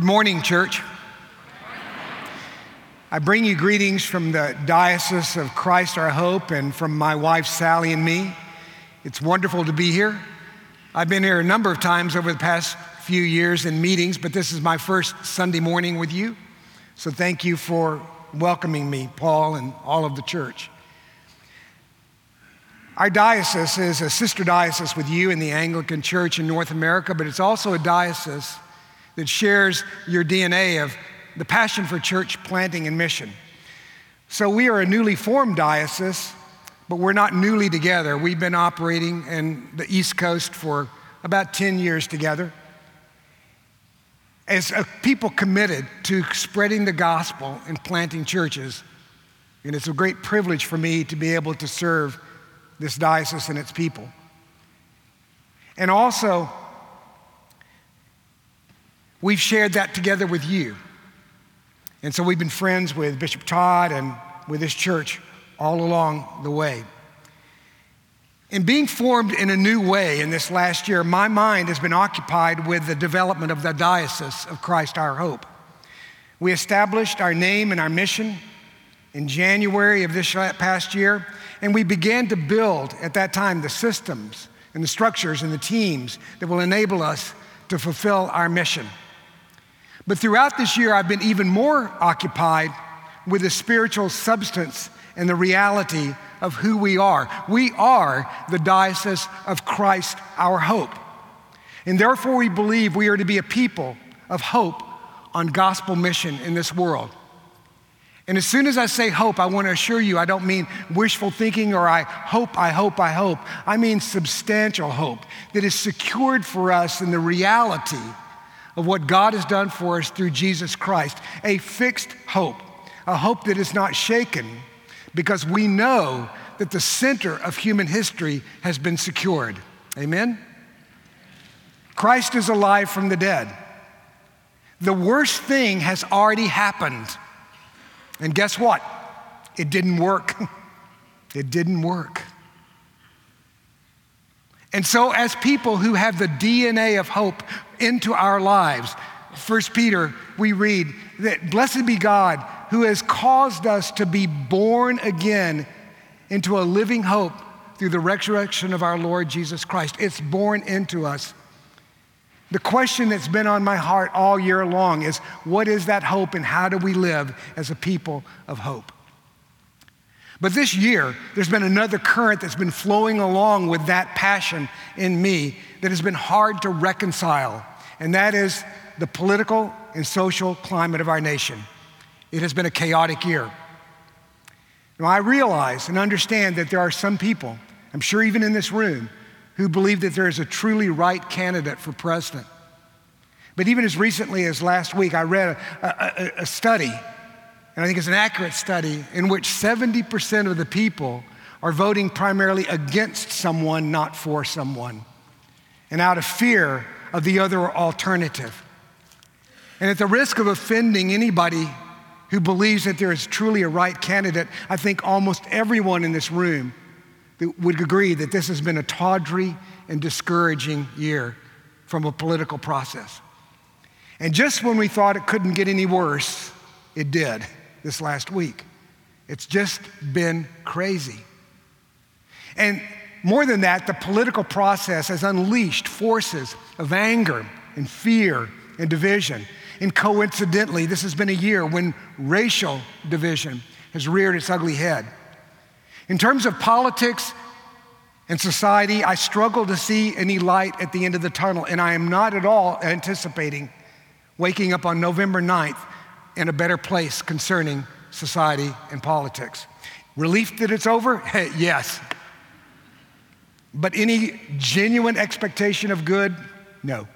Good morning, church. I bring you greetings from the Diocese of Christ Our Hope and from my wife Sally and me. It's wonderful to be here. I've been here a number of times over the past few years in meetings, but this is my first Sunday morning with you. So thank you for welcoming me, Paul, and all of the church. Our diocese is a sister diocese with you in the Anglican Church in North America, but it's also a diocese that shares your DNA of the passion for church planting and mission. So we are a newly formed diocese, but we're not newly together. We've been operating in the East Coast for about 10 years together as a people committed to spreading the gospel and planting churches. And it's a great privilege for me to be able to serve this diocese and its people. And also, we've shared that together with you. And so we've been friends with Bishop Todd and with this church all along the way. In being formed in a new way in this last year, my mind has been occupied with the development of the Diocese of Christ Our Hope. We established our name and our mission in January of this past year, and we began to build at that time the systems and the structures and the teams that will enable us to fulfill our mission. But throughout this year, I've been even more occupied with the spiritual substance and the reality of who we are. We are the diocese of Christ, our hope. And therefore, we believe we are to be a people of hope on gospel mission in this world. And as soon as I say hope, I want to assure you I don't mean wishful thinking or I hope, I hope, I hope. I mean substantial hope that is secured for us in the reality of what God has done for us through Jesus Christ, a fixed hope, a hope that is not shaken because we know that the center of human history has been secured. Amen? Christ is alive from the dead. The worst thing has already happened. And guess what? It didn't work. It didn't work. And so, as people who have the DNA of hope into our lives, First Peter, we read that blessed be God who has caused us to be born again into a living hope through the resurrection of our Lord Jesus Christ. It's born into us. The question that's been on my heart all year long is what is that hope and how do we live as a people of hope? But this year, there's been another current that's been flowing along with that passion in me that has been hard to reconcile, and that is the political and social climate of our nation. It has been a chaotic year. Now, I realize and understand that there are some people, I'm sure even in this room, who believe that there is a truly right candidate for president. But even as recently as last week, I read a, a, a study, and I think it's an accurate study, in which 70% of the people are voting primarily against someone, not for someone, and out of fear of the other alternative. And at the risk of offending anybody who believes that there is truly a right candidate, I think almost everyone in this room would agree that this has been a tawdry and discouraging year from a political process. And just when we thought it couldn't get any worse, it did this last week. It's just been crazy. And more than that, the political process has unleashed forces of anger and fear and division. And coincidentally, this has been a year when racial division has reared its ugly head. In terms of politics and society, I struggle to see any light at the end of the tunnel, and I am not at all anticipating waking up on November 9th in a better place concerning society and politics. Relief that it's over? yes. But any genuine expectation of good? No.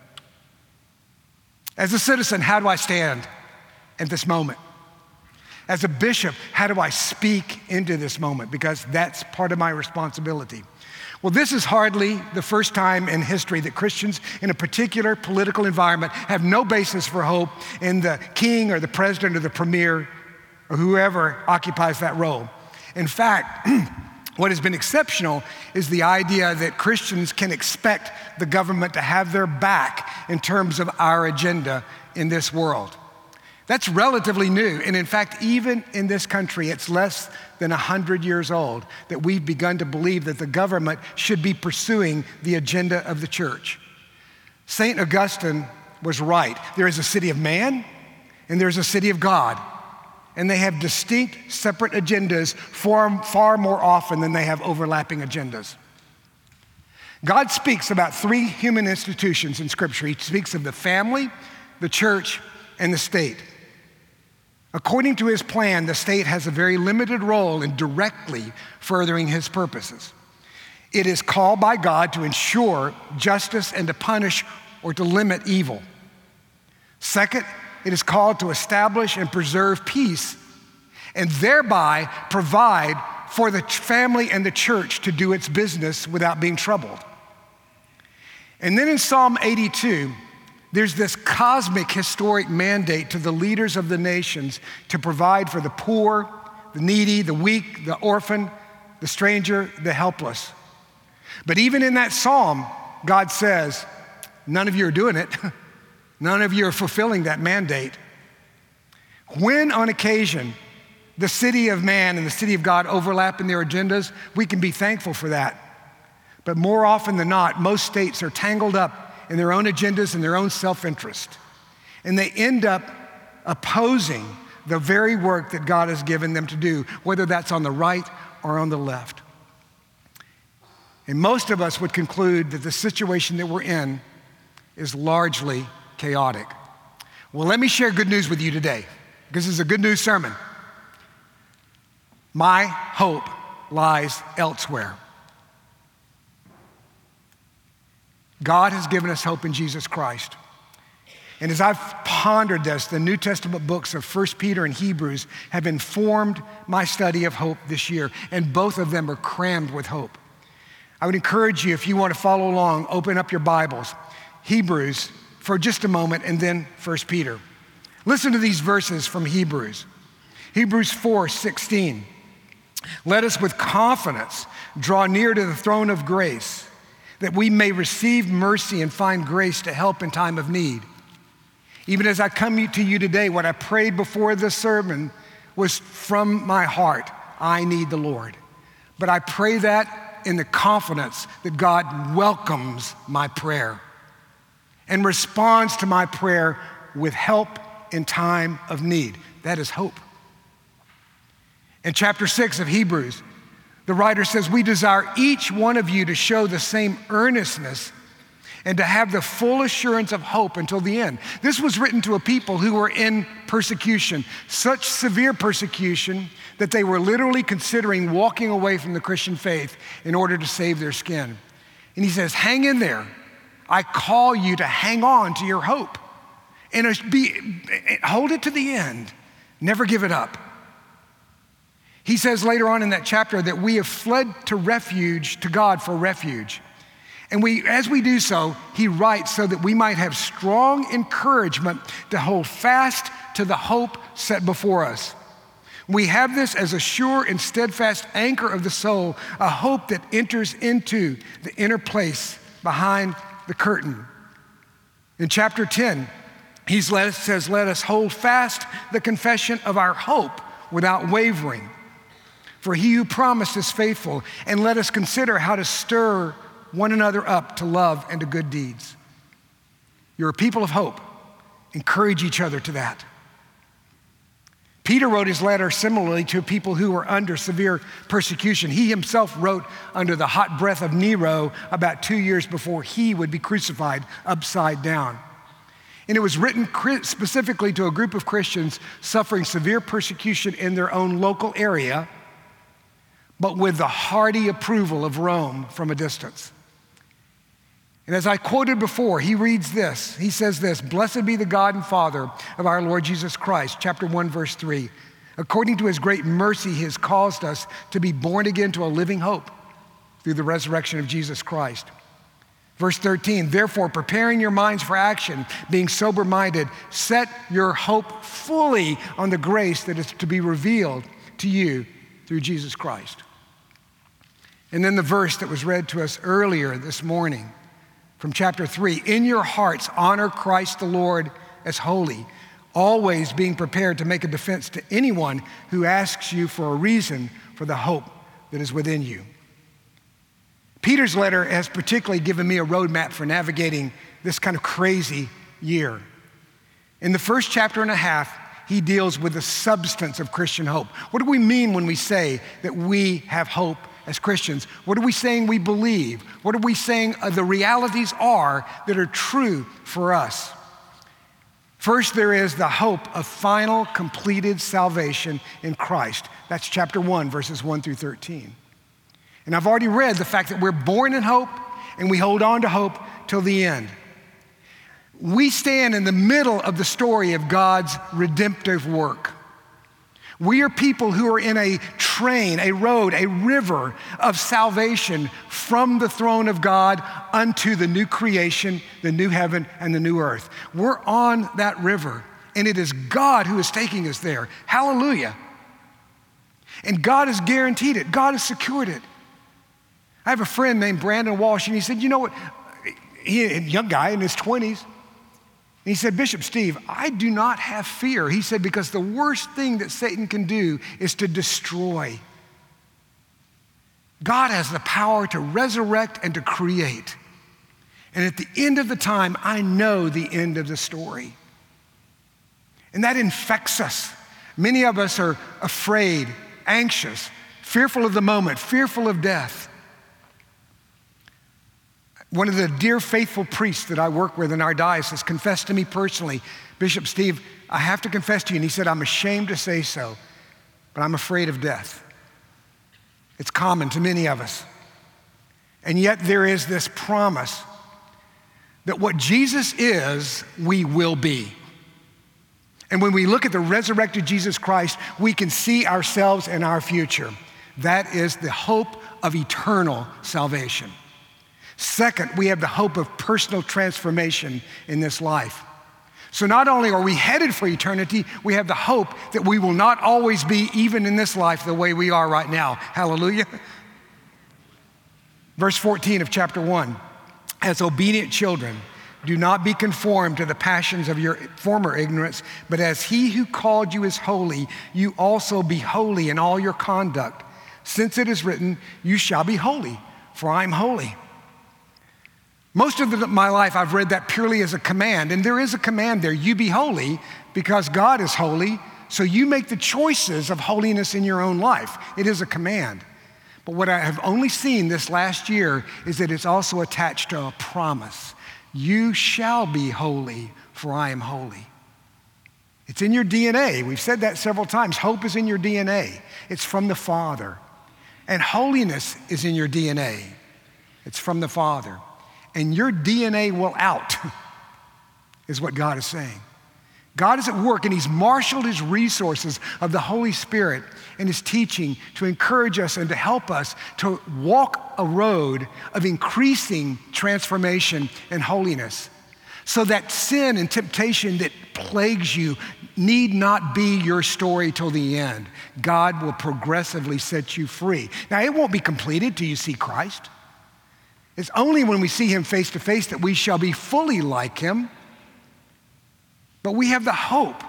As a citizen, how do I stand at this moment? As a bishop, how do I speak into this moment? Because that's part of my responsibility. Well, this is hardly the first time in history that Christians in a particular political environment have no basis for hope in the king or the president or the premier or whoever occupies that role. In fact, What has been exceptional is the idea that Christians can expect the government to have their back in terms of our agenda in this world. That's relatively new. And in fact, even in this country, it's less than 100 years old that we've begun to believe that the government should be pursuing the agenda of the church. St. Augustine was right. There is a city of man and there's a city of God. And they have distinct, separate agendas far, far more often than they have overlapping agendas. God speaks about three human institutions in Scripture. He speaks of the family, the church, and the state. According to his plan, the state has a very limited role in directly furthering his purposes. It is called by God to ensure justice and to punish or to limit evil. Second, it is called to establish and preserve peace and thereby provide for the family and the church to do its business without being troubled. And then in Psalm 82, there's this cosmic historic mandate to the leaders of the nations to provide for the poor, the needy, the weak, the orphan, the stranger, the helpless. But even in that psalm, God says, None of you are doing it. None of you are fulfilling that mandate. When, on occasion, the city of man and the city of God overlap in their agendas, we can be thankful for that. But more often than not, most states are tangled up in their own agendas and their own self interest. And they end up opposing the very work that God has given them to do, whether that's on the right or on the left. And most of us would conclude that the situation that we're in is largely chaotic. Well, let me share good news with you today, because this is a good news sermon. My hope lies elsewhere. God has given us hope in Jesus Christ. And as I've pondered this, the New Testament books of 1 Peter and Hebrews have informed my study of hope this year, and both of them are crammed with hope. I would encourage you, if you want to follow along, open up your Bibles, Hebrews for just a moment, and then 1 Peter. Listen to these verses from Hebrews. Hebrews 4 16. Let us with confidence draw near to the throne of grace that we may receive mercy and find grace to help in time of need. Even as I come to you today, what I prayed before this sermon was from my heart I need the Lord. But I pray that in the confidence that God welcomes my prayer and responds to my prayer with help in time of need. That is hope. In chapter 6 of Hebrews, the writer says, We desire each one of you to show the same earnestness and to have the full assurance of hope until the end. This was written to a people who were in persecution, such severe persecution that they were literally considering walking away from the Christian faith in order to save their skin. And he says, Hang in there. I call you to hang on to your hope and be, hold it to the end. Never give it up. He says later on in that chapter that we have fled to refuge, to God for refuge. And we, as we do so, he writes so that we might have strong encouragement to hold fast to the hope set before us. We have this as a sure and steadfast anchor of the soul, a hope that enters into the inner place behind the curtain. In chapter 10, he says, Let us hold fast the confession of our hope without wavering. For he who promised is faithful, and let us consider how to stir one another up to love and to good deeds. You're a people of hope. Encourage each other to that. Peter wrote his letter similarly to people who were under severe persecution. He himself wrote under the hot breath of Nero about two years before he would be crucified upside down. And it was written specifically to a group of Christians suffering severe persecution in their own local area but with the hearty approval of Rome from a distance. And as I quoted before, he reads this. He says this Blessed be the God and Father of our Lord Jesus Christ, chapter 1, verse 3. According to his great mercy, he has caused us to be born again to a living hope through the resurrection of Jesus Christ. Verse 13, therefore, preparing your minds for action, being sober minded, set your hope fully on the grace that is to be revealed to you through Jesus Christ. And then the verse that was read to us earlier this morning from chapter 3 In your hearts, honor Christ the Lord as holy, always being prepared to make a defense to anyone who asks you for a reason for the hope that is within you. Peter's letter has particularly given me a roadmap for navigating this kind of crazy year. In the first chapter and a half, he deals with the substance of Christian hope. What do we mean when we say that we have hope as Christians? What are we saying we believe? What are we saying uh, the realities are that are true for us? First, there is the hope of final, completed salvation in Christ. That's chapter 1, verses 1 through 13. And I've already read the fact that we're born in hope and we hold on to hope till the end. We stand in the middle of the story of God's redemptive work. We are people who are in a train, a road, a river of salvation from the throne of God unto the new creation, the new heaven, and the new earth. We're on that river, and it is God who is taking us there. Hallelujah. And God has guaranteed it, God has secured it. I have a friend named Brandon Walsh, and he said, You know what? He, a young guy in his 20s, and he said, Bishop Steve, I do not have fear. He said, because the worst thing that Satan can do is to destroy. God has the power to resurrect and to create. And at the end of the time, I know the end of the story. And that infects us. Many of us are afraid, anxious, fearful of the moment, fearful of death. One of the dear faithful priests that I work with in our diocese confessed to me personally, Bishop Steve, I have to confess to you. And he said, I'm ashamed to say so, but I'm afraid of death. It's common to many of us. And yet there is this promise that what Jesus is, we will be. And when we look at the resurrected Jesus Christ, we can see ourselves and our future. That is the hope of eternal salvation. Second, we have the hope of personal transformation in this life. So not only are we headed for eternity, we have the hope that we will not always be, even in this life, the way we are right now. Hallelujah. Verse 14 of chapter 1 As obedient children, do not be conformed to the passions of your former ignorance, but as he who called you is holy, you also be holy in all your conduct. Since it is written, You shall be holy, for I am holy. Most of the, my life, I've read that purely as a command, and there is a command there you be holy because God is holy, so you make the choices of holiness in your own life. It is a command. But what I have only seen this last year is that it's also attached to a promise You shall be holy, for I am holy. It's in your DNA. We've said that several times. Hope is in your DNA, it's from the Father. And holiness is in your DNA, it's from the Father and your DNA will out, is what God is saying. God is at work and He's marshaled His resources of the Holy Spirit and His teaching to encourage us and to help us to walk a road of increasing transformation and holiness. So that sin and temptation that plagues you need not be your story till the end. God will progressively set you free. Now, it won't be completed till you see Christ. It's only when we see him face to face that we shall be fully like him. But we have the hope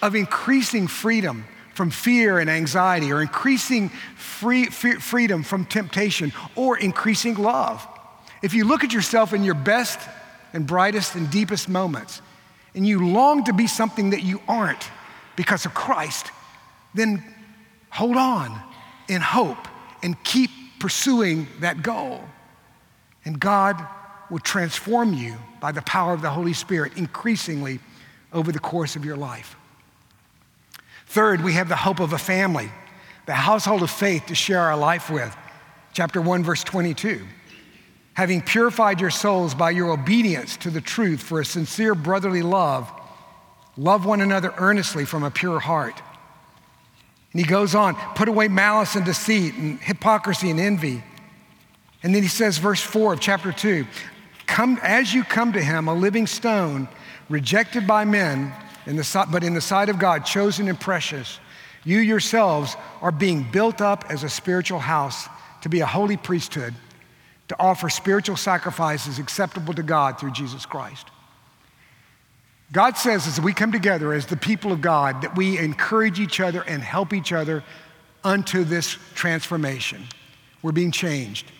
of increasing freedom from fear and anxiety, or increasing free, freedom from temptation, or increasing love. If you look at yourself in your best and brightest and deepest moments, and you long to be something that you aren't because of Christ, then hold on in hope and keep pursuing that goal. And God will transform you by the power of the Holy Spirit increasingly over the course of your life. Third, we have the hope of a family, the household of faith to share our life with. Chapter 1, verse 22. Having purified your souls by your obedience to the truth for a sincere brotherly love, love one another earnestly from a pure heart. And he goes on, put away malice and deceit and hypocrisy and envy. And then he says, verse 4 of chapter 2 come, As you come to him, a living stone, rejected by men, in the, but in the sight of God, chosen and precious, you yourselves are being built up as a spiritual house, to be a holy priesthood, to offer spiritual sacrifices acceptable to God through Jesus Christ. God says as we come together as the people of God that we encourage each other and help each other unto this transformation. We're being changed.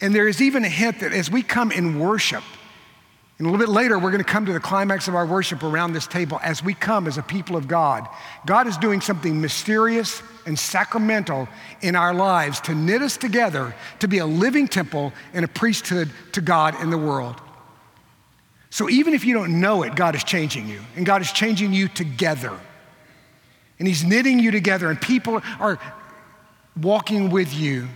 And there is even a hint that as we come in worship, and a little bit later, we're going to come to the climax of our worship around this table as we come as a people of God. God is doing something mysterious and sacramental in our lives to knit us together to be a living temple and a priesthood to God in the world. So even if you don't know it, God is changing you, and God is changing you together. And He's knitting you together, and people are walking with you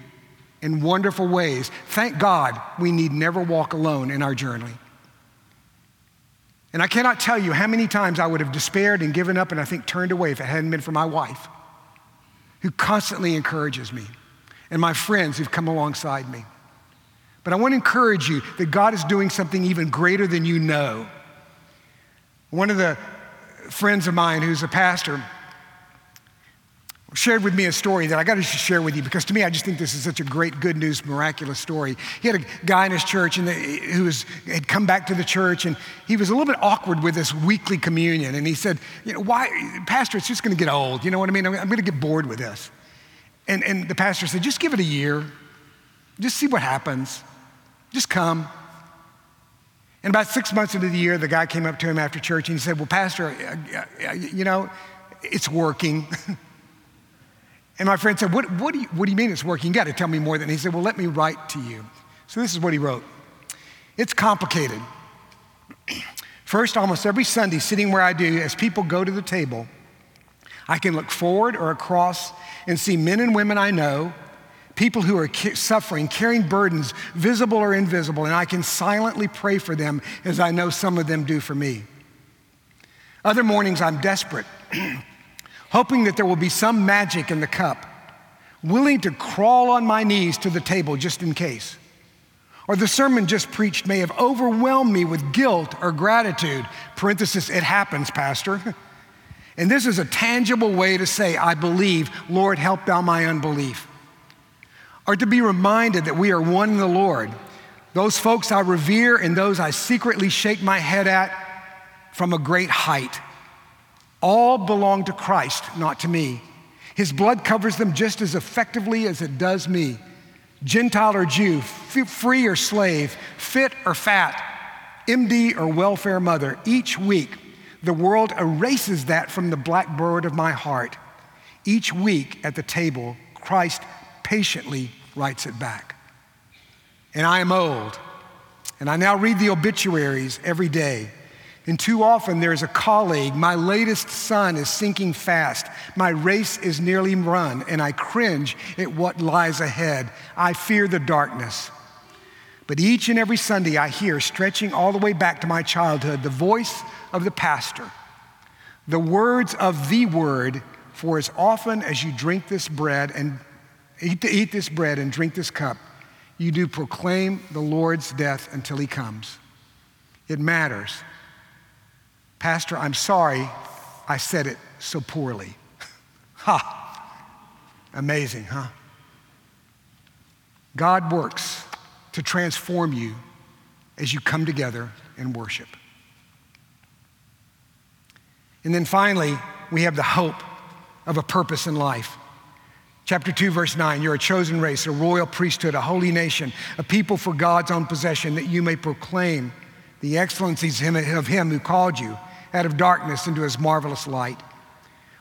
in wonderful ways. Thank God we need never walk alone in our journey. And I cannot tell you how many times I would have despaired and given up and I think turned away if it hadn't been for my wife, who constantly encourages me, and my friends who've come alongside me. But I want to encourage you that God is doing something even greater than you know. One of the friends of mine who's a pastor, shared with me a story that I got to share with you because to me, I just think this is such a great, good news, miraculous story. He had a guy in his church and the, who was, had come back to the church and he was a little bit awkward with this weekly communion. And he said, you know, why, Pastor, it's just going to get old. You know what I mean? I'm, I'm going to get bored with this. And, and the pastor said, just give it a year. Just see what happens. Just come. And about six months into the year, the guy came up to him after church and he said, well, Pastor, uh, uh, you know, it's working. And my friend said, What, what, do, you, what do you mean it's working? You got to tell me more than. He said, Well, let me write to you. So this is what he wrote It's complicated. First, almost every Sunday, sitting where I do, as people go to the table, I can look forward or across and see men and women I know, people who are suffering, carrying burdens, visible or invisible, and I can silently pray for them as I know some of them do for me. Other mornings, I'm desperate. hoping that there will be some magic in the cup, willing to crawl on my knees to the table just in case. Or the sermon just preached may have overwhelmed me with guilt or gratitude. Parenthesis, it happens, Pastor. And this is a tangible way to say, I believe, Lord, help thou my unbelief. Or to be reminded that we are one in the Lord. Those folks I revere and those I secretly shake my head at from a great height. All belong to Christ, not to me. His blood covers them just as effectively as it does me. Gentile or Jew, free or slave, fit or fat, MD or welfare mother, each week the world erases that from the blackboard of my heart. Each week at the table, Christ patiently writes it back. And I am old, and I now read the obituaries every day. And too often there's a colleague, my latest son is sinking fast. My race is nearly run, and I cringe at what lies ahead. I fear the darkness. But each and every Sunday I hear, stretching all the way back to my childhood, the voice of the pastor, the words of the word, for as often as you drink this bread and eat, eat this bread and drink this cup, you do proclaim the Lord's death until he comes. It matters. Pastor, I'm sorry I said it so poorly. ha! Amazing, huh? God works to transform you as you come together and worship. And then finally, we have the hope of a purpose in life. Chapter 2, verse 9 You're a chosen race, a royal priesthood, a holy nation, a people for God's own possession, that you may proclaim the excellencies of Him who called you out of darkness into his marvelous light.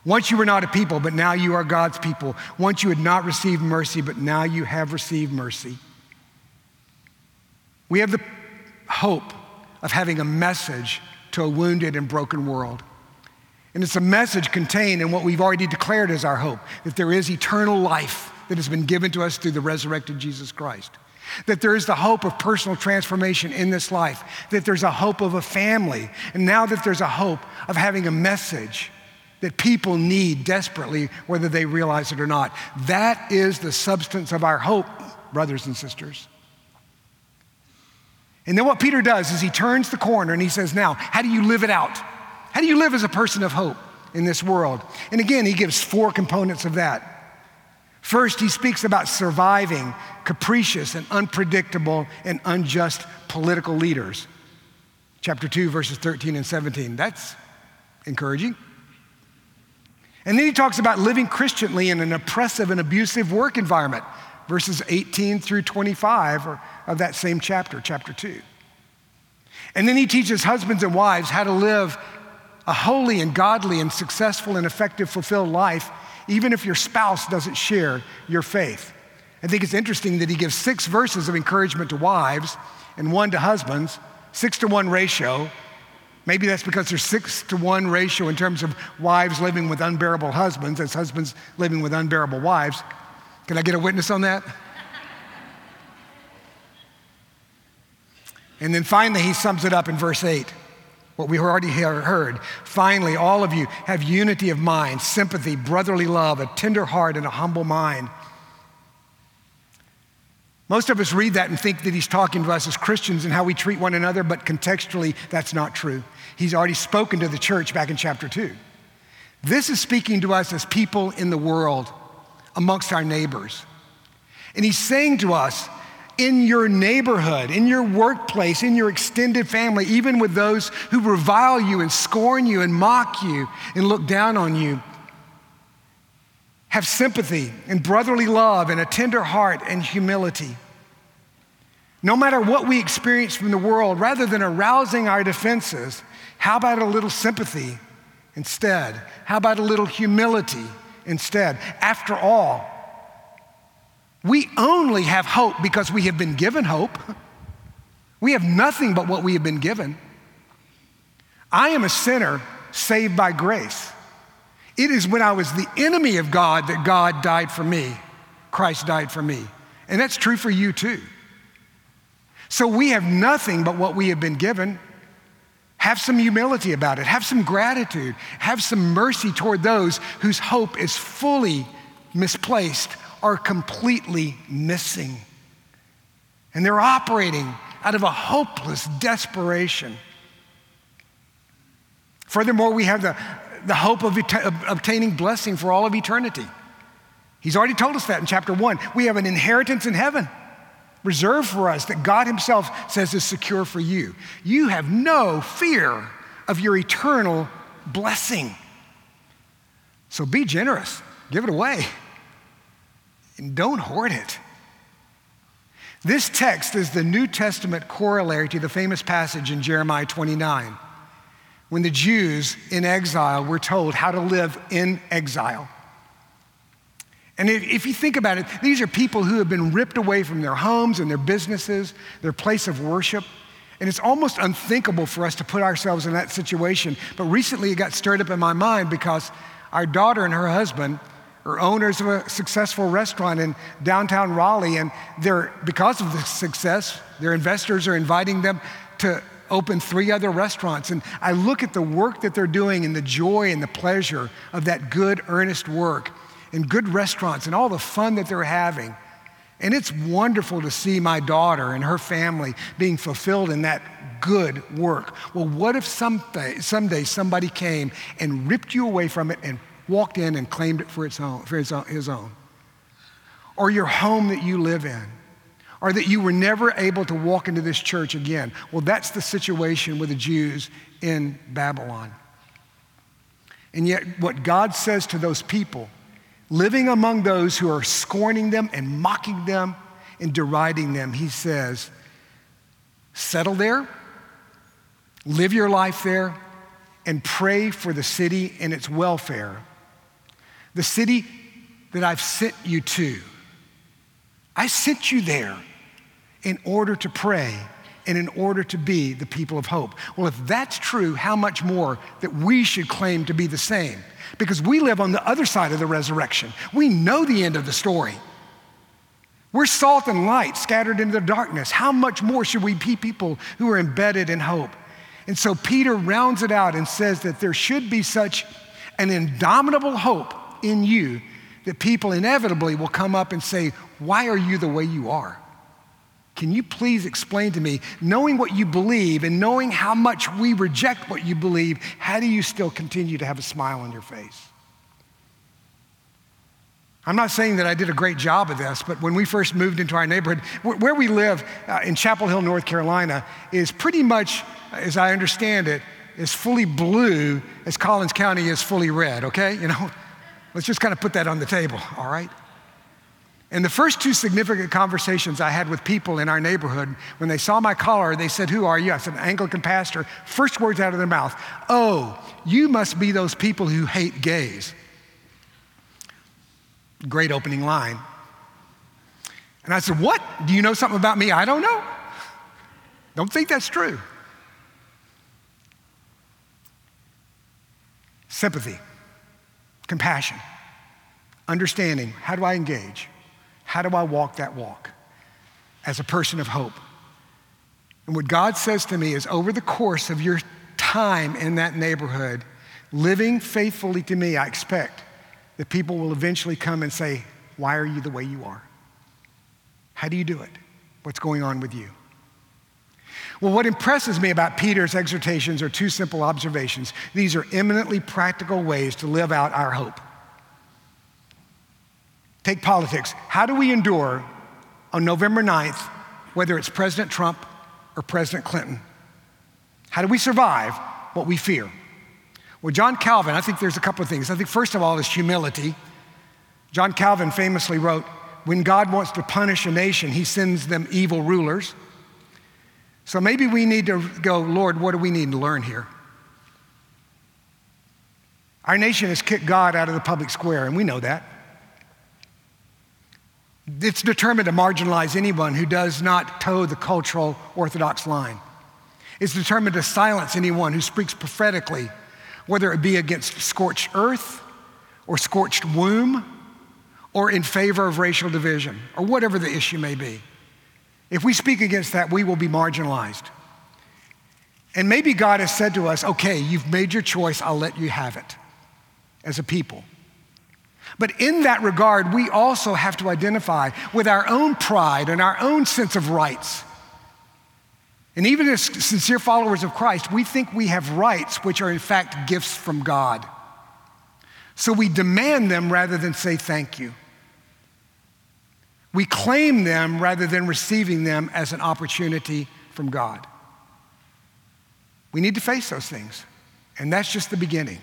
Once you were not a people, but now you are God's people. Once you had not received mercy, but now you have received mercy. We have the hope of having a message to a wounded and broken world. And it's a message contained in what we've already declared as our hope that there is eternal life that has been given to us through the resurrected Jesus Christ that there is the hope of personal transformation in this life, that there's a hope of a family, and now that there's a hope of having a message that people need desperately, whether they realize it or not. That is the substance of our hope, brothers and sisters. And then what Peter does is he turns the corner and he says, Now, how do you live it out? How do you live as a person of hope in this world? And again, he gives four components of that. First, he speaks about surviving capricious and unpredictable and unjust political leaders. Chapter 2, verses 13 and 17. That's encouraging. And then he talks about living Christianly in an oppressive and abusive work environment, verses 18 through 25 of that same chapter, chapter 2. And then he teaches husbands and wives how to live a holy and godly and successful and effective, fulfilled life even if your spouse doesn't share your faith. I think it's interesting that he gives six verses of encouragement to wives and one to husbands, six to one ratio. Maybe that's because there's six to one ratio in terms of wives living with unbearable husbands as husbands living with unbearable wives. Can I get a witness on that? And then finally, he sums it up in verse 8 what we already heard. Finally, all of you have unity of mind, sympathy, brotherly love, a tender heart, and a humble mind. Most of us read that and think that he's talking to us as Christians and how we treat one another, but contextually, that's not true. He's already spoken to the church back in chapter 2. This is speaking to us as people in the world, amongst our neighbors. And he's saying to us, in your neighborhood, in your workplace, in your extended family, even with those who revile you and scorn you and mock you and look down on you. Have sympathy and brotherly love and a tender heart and humility. No matter what we experience from the world, rather than arousing our defenses, how about a little sympathy instead? How about a little humility instead? After all, we only have hope because we have been given hope. We have nothing but what we have been given. I am a sinner saved by grace. It is when I was the enemy of God that God died for me. Christ died for me. And that's true for you too. So we have nothing but what we have been given. Have some humility about it. Have some gratitude. Have some mercy toward those whose hope is fully misplaced are completely missing. And they're operating out of a hopeless desperation. Furthermore, we have the, the hope of, et- obtaining blessing for all of eternity. He's already told us that in chapter one. We have an inheritance in heaven reserved for us that God Himself says is secure for you. You have no fear of your eternal blessing. So be generous, give it away and don't hoard it. This text is the New Testament corollary to the famous passage in Jeremiah 29 when the Jews in exile were told how to live in exile. And if, if, you think about it, these are people who have been ripped away from their homes and their businesses, their place of worship. And it's almost unthinkable for us to put ourselves in that situation. But recently it got stirred up in my mind because our daughter and her husband or owners of a successful restaurant in downtown Raleigh, and they're, because of the success, their investors are inviting them to open three other restaurants. And I look at the work that they're doing and the joy and the pleasure of that good, earnest work and good restaurants and all the fun that they're having. And it's wonderful to see my daughter and her family being fulfilled in that good work. Well, what if someday, someday somebody came and ripped you away from it and walked in and claimed it for, its own, for his, own, his own. Or your home that you live in. Or that you were never able to walk into this church again. Well, that's the situation with the Jews in Babylon. And yet, what God says to those people, living among those who are scorning them and mocking them and deriding them, He says, settle there, live your life there, and pray for the city and its welfare the city that I've sent you to. I sent you there in order to pray and in order to be the people of hope. Well, if that's true, how much more that we should claim to be the same? Because we live on the other side of the resurrection. We know the end of the story. We're salt and light scattered into the darkness. How much more should we be people who are embedded in hope? And so Peter rounds it out and says that there should be such an indomitable hope in you that people inevitably will come up and say, Why are you the way you are? Can you please explain to me, knowing what you believe and knowing how much we reject what you believe, how do you still continue to have a smile on your face? I'm not saying that I did a great job of this, but when we first moved into our neighborhood, where we live uh, in Chapel Hill, North Carolina, is pretty much, as I understand it, is fully blue as Collins County is fully red, okay? You know, let's just kind of put that on the table, all right? And the first two significant conversations I had with people in our neighborhood, when they saw my collar, they said, Who are you? I said, An Anglican pastor. First words out of their mouth, Oh, you must be those people who hate gays. Great opening line. And I said, What? Do you know something about me I don't know? Don't think that's true. Sympathy, compassion, understanding. How do I engage? How do I walk that walk as a person of hope? And what God says to me is over the course of your time in that neighborhood, living faithfully to me, I expect that people will eventually come and say, Why are you the way you are? How do you do it? What's going on with you? Well, what impresses me about Peter's exhortations are two simple observations. These are eminently practical ways to live out our hope. Take politics. How do we endure on November 9th, whether it's President Trump or President Clinton? How do we survive what we fear? Well, John Calvin, I think there's a couple of things. I think, first of all, is humility. John Calvin famously wrote, When God wants to punish a nation, he sends them evil rulers. So maybe we need to go, Lord, what do we need to learn here? Our nation has kicked God out of the public square, and we know that. It's determined to marginalize anyone who does not toe the cultural orthodox line. It's determined to silence anyone who speaks prophetically whether it be against scorched earth or scorched womb or in favor of racial division or whatever the issue may be. If we speak against that, we will be marginalized. And maybe God has said to us, okay, you've made your choice, I'll let you have it as a people. But in that regard, we also have to identify with our own pride and our own sense of rights and even as sincere followers of Christ, we think we have rights which are in fact gifts from God. So we demand them rather than say thank you. We claim them rather than receiving them as an opportunity from God. We need to face those things, and that's just the beginning.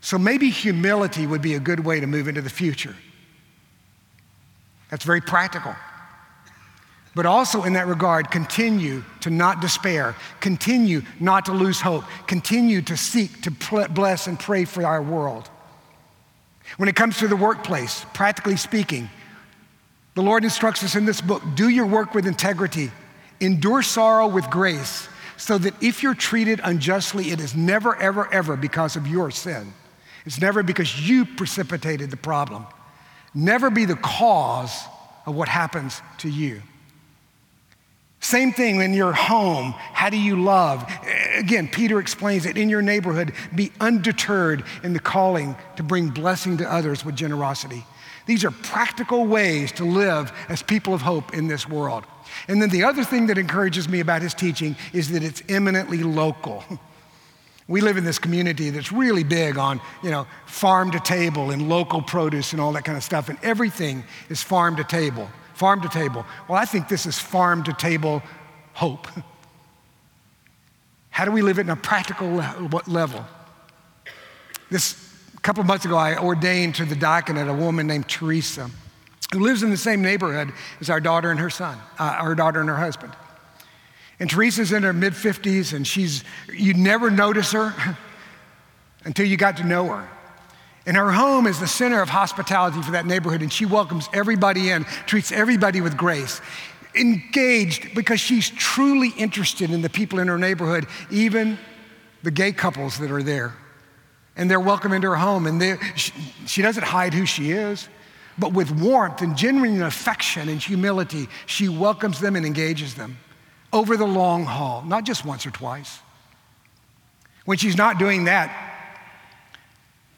So maybe humility would be a good way to move into the future. That's very practical. But also, in that regard, continue to not despair, continue not to lose hope, continue to seek to bless and pray for our world. When it comes to the workplace, practically speaking, the Lord instructs us in this book do your work with integrity, endure sorrow with grace, so that if you're treated unjustly, it is never, ever, ever because of your sin. It's never because you precipitated the problem. Never be the cause of what happens to you. Same thing in your home. How do you love? Again, Peter explains it in your neighborhood, be undeterred in the calling to bring blessing to others with generosity. These are practical ways to live as people of hope in this world. And then the other thing that encourages me about his teaching is that it's eminently local. We live in this community that's really big on, you know, farm to table and local produce and all that kind of stuff, and everything is farm to table farm to table. Well, I think this is farm to table hope. How do we live it in a practical level? This a couple months ago, I ordained to the diaconate a woman named Teresa, who lives in the same neighborhood as our daughter and her son, uh, our daughter and her husband. And Teresa's in her mid 50s, and she's, you'd never notice her until you got to know her. And her home is the center of hospitality for that neighborhood, and she welcomes everybody in, treats everybody with grace. Engaged because she's truly interested in the people in her neighborhood, even the gay couples that are there. And they're welcome into her home, and she, she doesn't hide who she is, but with warmth and genuine affection and humility, she welcomes them and engages them over the long haul, not just once or twice. When she's not doing that,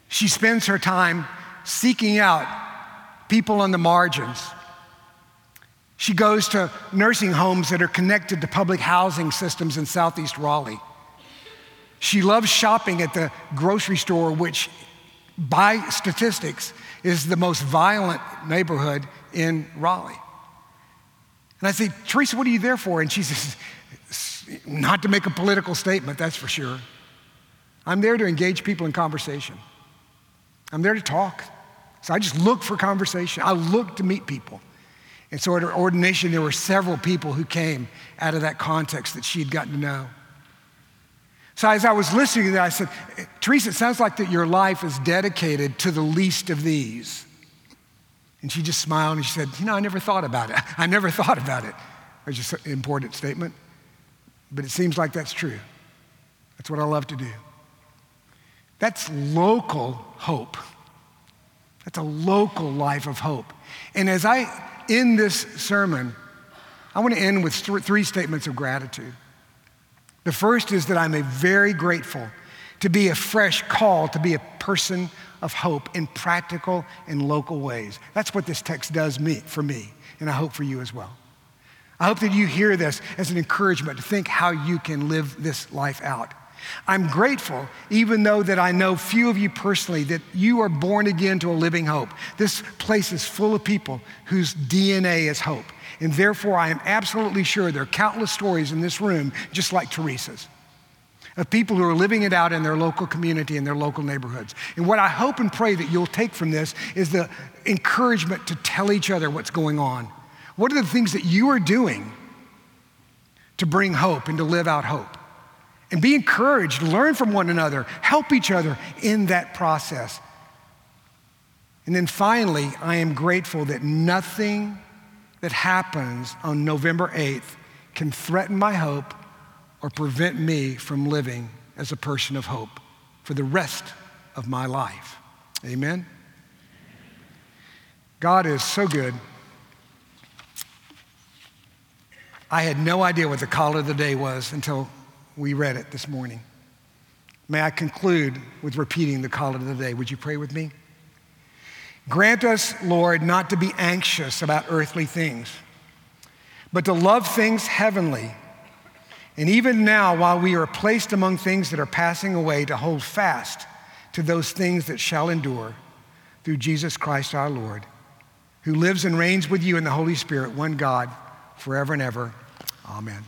she spends her time seeking out people on the margins. She goes to nursing homes that are connected to public housing systems in Southeast Raleigh. She loves shopping at the grocery store, which, by statistics, is the most violent neighborhood in Raleigh. And I say, Teresa, what are you there for? And she says, not to make a political statement, that's for sure. I'm there to engage people in conversation. I'm there to talk. So I just look for conversation. I look to meet people. And so at her ordination, there were several people who came out of that context that she had gotten to know. So as I was listening to that, I said, Teresa, it sounds like that your life is dedicated to the least of these. And she just smiled and she said, You know, I never thought about it. I never thought about it. It's just an important statement. But it seems like that's true. That's what I love to do. That's local hope. That's a local life of hope. And as I end this sermon, I want to end with three statements of gratitude. The first is that I'm very grateful to be a fresh call to be a person of hope in practical and local ways. That's what this text does me, for me, and I hope for you as well. I hope that you hear this as an encouragement to think how you can live this life out. I'm grateful, even though that I know few of you personally, that you are born again to a living hope. This place is full of people whose DNA is hope. And therefore, I am absolutely sure there are countless stories in this room, just like Teresa's of people who are living it out in their local community, in their local neighborhoods. And what I hope and pray that you'll take from this is the encouragement to tell each other what's going on. What are the things that you are doing to bring hope and to live out hope? And be encouraged, learn from one another, help each other in that process. And then finally, I am grateful that nothing that happens on November 8th can threaten my hope or prevent me from living as a person of hope for the rest of my life. Amen? God is so good. I had no idea what the call of the day was until we read it this morning. May I conclude with repeating the call of the day? Would you pray with me? Grant us, Lord, not to be anxious about earthly things, but to love things heavenly and even now, while we are placed among things that are passing away, to hold fast to those things that shall endure through Jesus Christ our Lord, who lives and reigns with you in the Holy Spirit, one God, forever and ever. Amen.